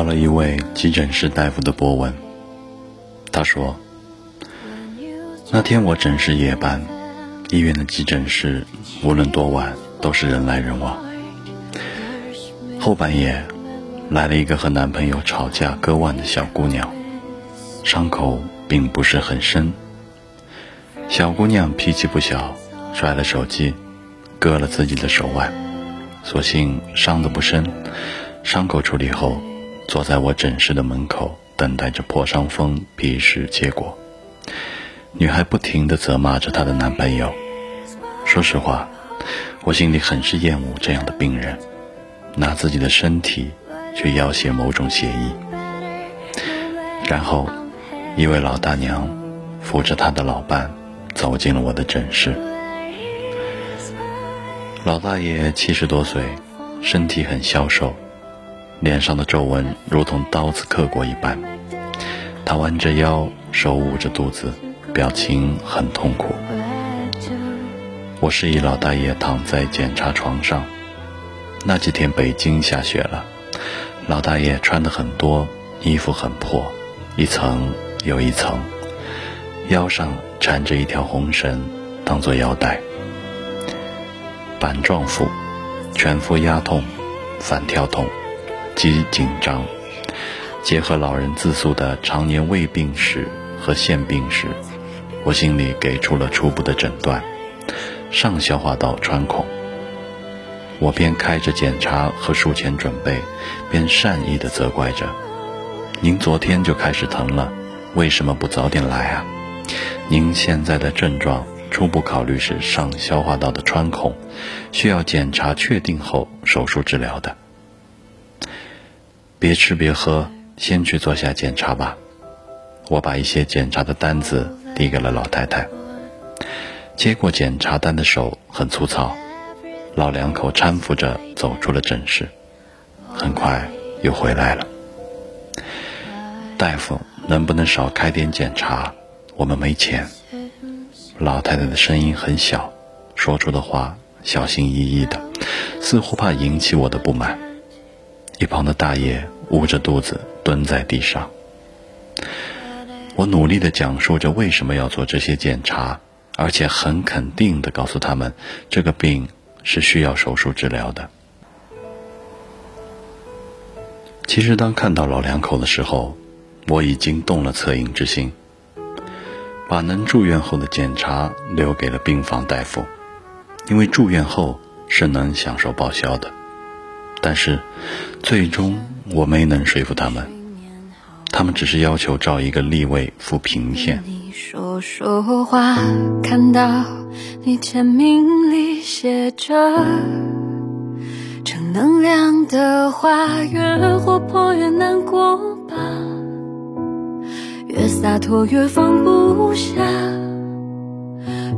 到了一位急诊室大夫的博文，他说：“那天我诊室夜班，医院的急诊室无论多晚都是人来人往。后半夜来了一个和男朋友吵架割腕的小姑娘，伤口并不是很深。小姑娘脾气不小，摔了手机，割了自己的手腕，所幸伤得不深。伤口处理后。”坐在我诊室的门口，等待着破伤风皮试结果。女孩不停地责骂着她的男朋友。说实话，我心里很是厌恶这样的病人，拿自己的身体去要挟某种协议。然后，一位老大娘扶着她的老伴走进了我的诊室。老大爷七十多岁，身体很消瘦。脸上的皱纹如同刀子刻过一般，他弯着腰，手捂着肚子，表情很痛苦。我示意老大爷躺在检查床上。那几天北京下雪了，老大爷穿的很多，衣服很破，一层又一层，腰上缠着一条红绳当做腰带。板状腹，全腹压痛，反跳痛。极紧张，结合老人自诉的常年胃病史和腺病史，我心里给出了初步的诊断：上消化道穿孔。我边开着检查和术前准备，边善意地责怪着：“您昨天就开始疼了，为什么不早点来啊？您现在的症状初步考虑是上消化道的穿孔，需要检查确定后手术治疗的。”别吃别喝，先去做下检查吧。我把一些检查的单子递给了老太太。接过检查单的手很粗糙，老两口搀扶着走出了诊室，很快又回来了。大夫，能不能少开点检查？我们没钱。老太太的声音很小，说出的话小心翼翼的，似乎怕引起我的不满。一旁的大爷捂着肚子蹲在地上。我努力的讲述着为什么要做这些检查，而且很肯定的告诉他们，这个病是需要手术治疗的。其实，当看到老两口的时候，我已经动了恻隐之心，把能住院后的检查留给了病房大夫，因为住院后是能享受报销的。但是，最终我没能说服他们，他们只是要求照一个立位敷平线。你说说话，看到你签名里写着正能量的话，越活泼越难过吧，越洒脱越放不下，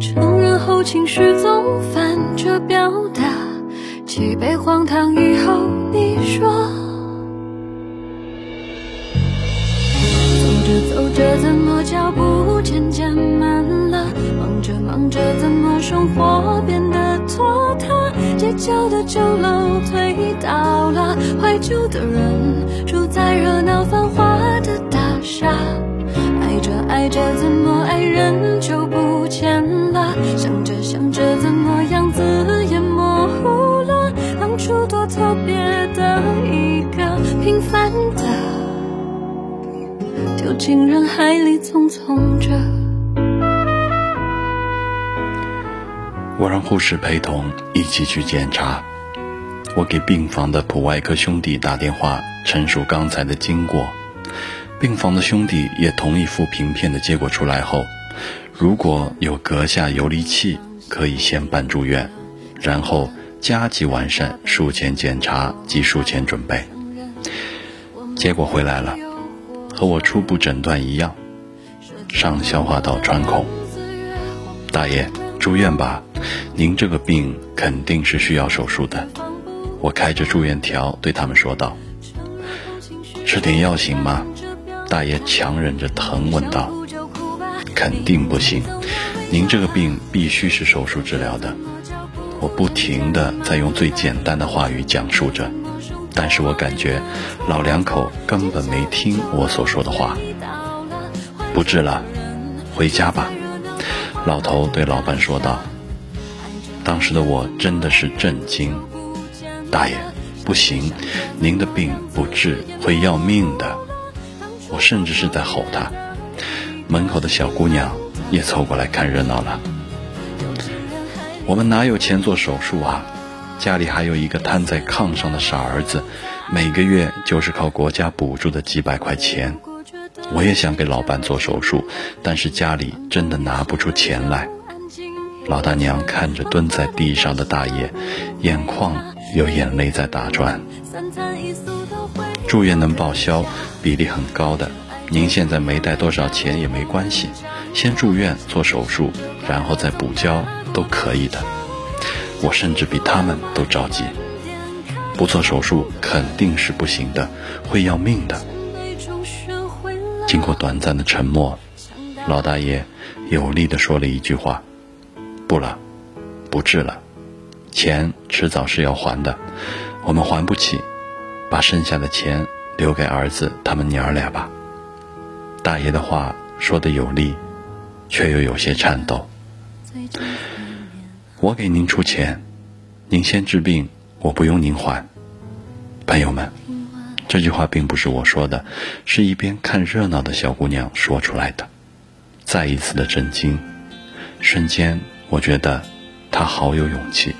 承认后情绪总反着表达。几杯荒唐以后，你说，走着走着怎么脚步渐渐慢了？忙着忙着怎么生活变得拖沓？街角的酒楼推倒了，怀旧的人住在热闹繁华的大厦，爱着爱着怎么爱人就不见了？想着想着怎么样子也。多特别的一个平凡的，丢进人海里匆匆着。我让护士陪同一起去检查。我给病房的普外科兄弟打电话，陈述刚才的经过。病房的兄弟也同意附平片的结果出来后，如果有膈下游离器，可以先办住院，然后加急完善术前检查及术前准备。结果回来了，和我初步诊断一样，上消化道穿孔。大爷，住院吧，您这个病肯定是需要手术的。我开着住院条对他们说道：“吃点药行吗？”大爷强忍着疼问道：“肯定不行，您这个病必须是手术治疗的。”我不停地在用最简单的话语讲述着，但是我感觉老两口根本没听我所说的话。不治了，回家吧。老头对老伴说道。当时的我真的是震惊，大爷，不行，您的病不治会要命的。我甚至是在吼他，门口的小姑娘也凑过来看热闹了。我们哪有钱做手术啊？家里还有一个瘫在炕上的傻儿子，每个月就是靠国家补助的几百块钱。我也想给老伴做手术，但是家里真的拿不出钱来。老大娘看着蹲在地上的大爷，眼眶有眼泪在打转。住院能报销，比例很高的。您现在没带多少钱也没关系，先住院做手术，然后再补交都可以的。我甚至比他们都着急，不做手术肯定是不行的，会要命的。经过短暂的沉默，老大爷有力地说了一句话：“不了，不治了，钱迟早是要还的，我们还不起。”把剩下的钱留给儿子他们娘儿俩吧。大爷的话说的有力，却又有些颤抖。我给您出钱，您先治病，我不用您还。朋友们，这句话并不是我说的，是一边看热闹的小姑娘说出来的。再一次的震惊，瞬间我觉得她好有勇气，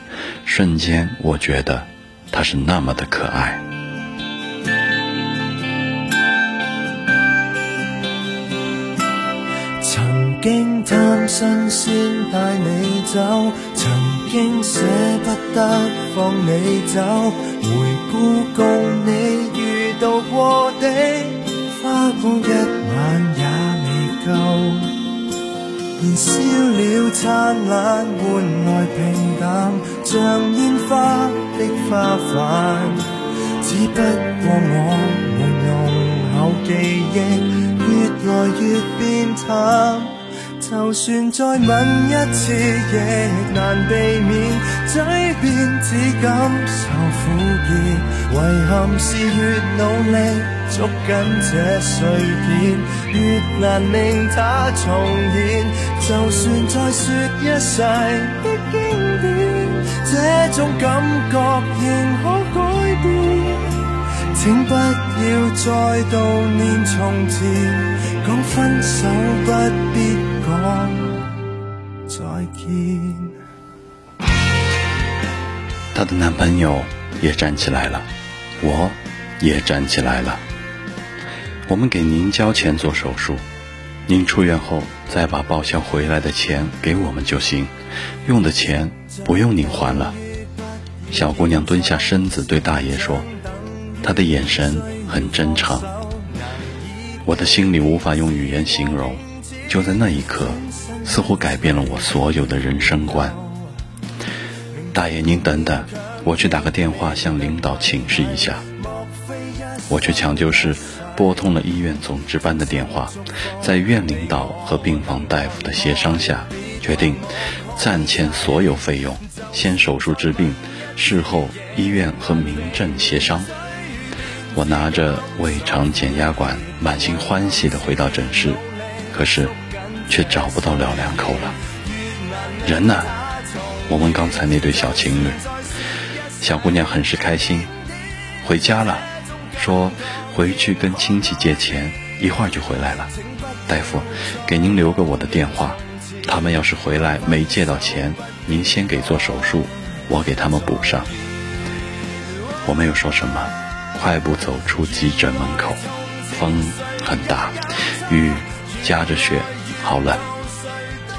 瞬间我觉得她是那么的可爱。经贪新鲜带你走，曾经舍不得放你走，回顾共你遇到过的花光一晚也未够，燃烧了灿烂换来平淡，像烟花的花瓣，只不过我们浓厚记忆越来越变淡。就算再吻一次，亦难避免嘴边只感受苦涩。遗憾是越努力捉紧这碎片，越难令它重现。就算再说一世的经典，这种感觉仍可改变。请不要再悼念从前，讲分手不必讲。再见。她的男朋友也站起来了，我也站起来了。我们给您交钱做手术，您出院后再把报销回来的钱给我们就行，用的钱不用您还了。小姑娘蹲下身子对大爷说，她的眼神很真诚，我的心里无法用语言形容。就在那一刻，似乎改变了我所有的人生观。大爷，您等等，我去打个电话向领导请示一下。我去抢救室拨通了医院总值班的电话，在院领导和病房大夫的协商下，决定暂欠所有费用，先手术治病，事后医院和民政协商。我拿着胃肠减压管，满心欢喜地回到诊室，可是。却找不到老两口了，人呢？我问刚才那对小情侣，小姑娘很是开心，回家了，说回去跟亲戚借钱，一会儿就回来了。大夫，给您留个我的电话，他们要是回来没借到钱，您先给做手术，我给他们补上。我没有说什么，快步走出急诊门口。风很大，雨夹着雪，好冷。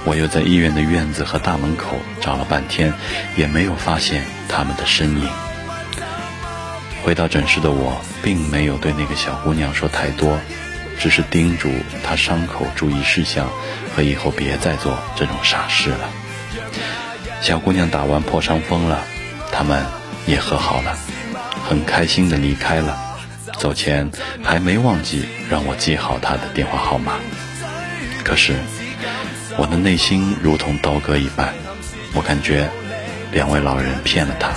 我又在医院的院子和大门口找了半天，也没有发现他们的身影。回到诊室的我，并没有对那个小姑娘说太多，只是叮嘱她伤口注意事项和以后别再做这种傻事了。小姑娘打完破伤风了，他们也和好了，很开心的离开了。走前还没忘记让我记好他的电话号码，可是。我的内心如同刀割一般，我感觉两位老人骗了他，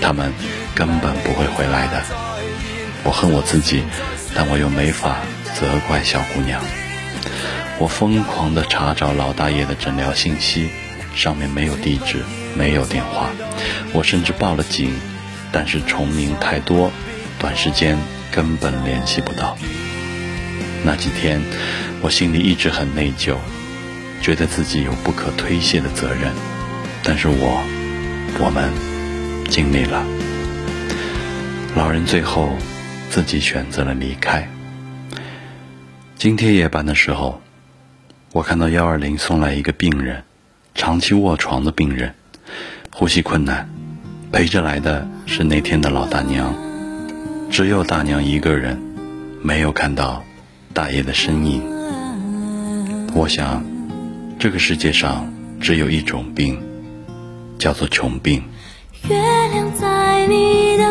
他们根本不会回来的。我恨我自己，但我又没法责怪小姑娘。我疯狂地查找老大爷的诊疗信息，上面没有地址，没有电话。我甚至报了警，但是重名太多，短时间根本联系不到。那几天，我心里一直很内疚。觉得自己有不可推卸的责任，但是我，我们尽力了。老人最后自己选择了离开。今天夜班的时候，我看到幺二零送来一个病人，长期卧床的病人，呼吸困难，陪着来的是那天的老大娘，只有大娘一个人，没有看到大爷的身影。我想。这个世界上只有一种病，叫做穷病。月亮在你的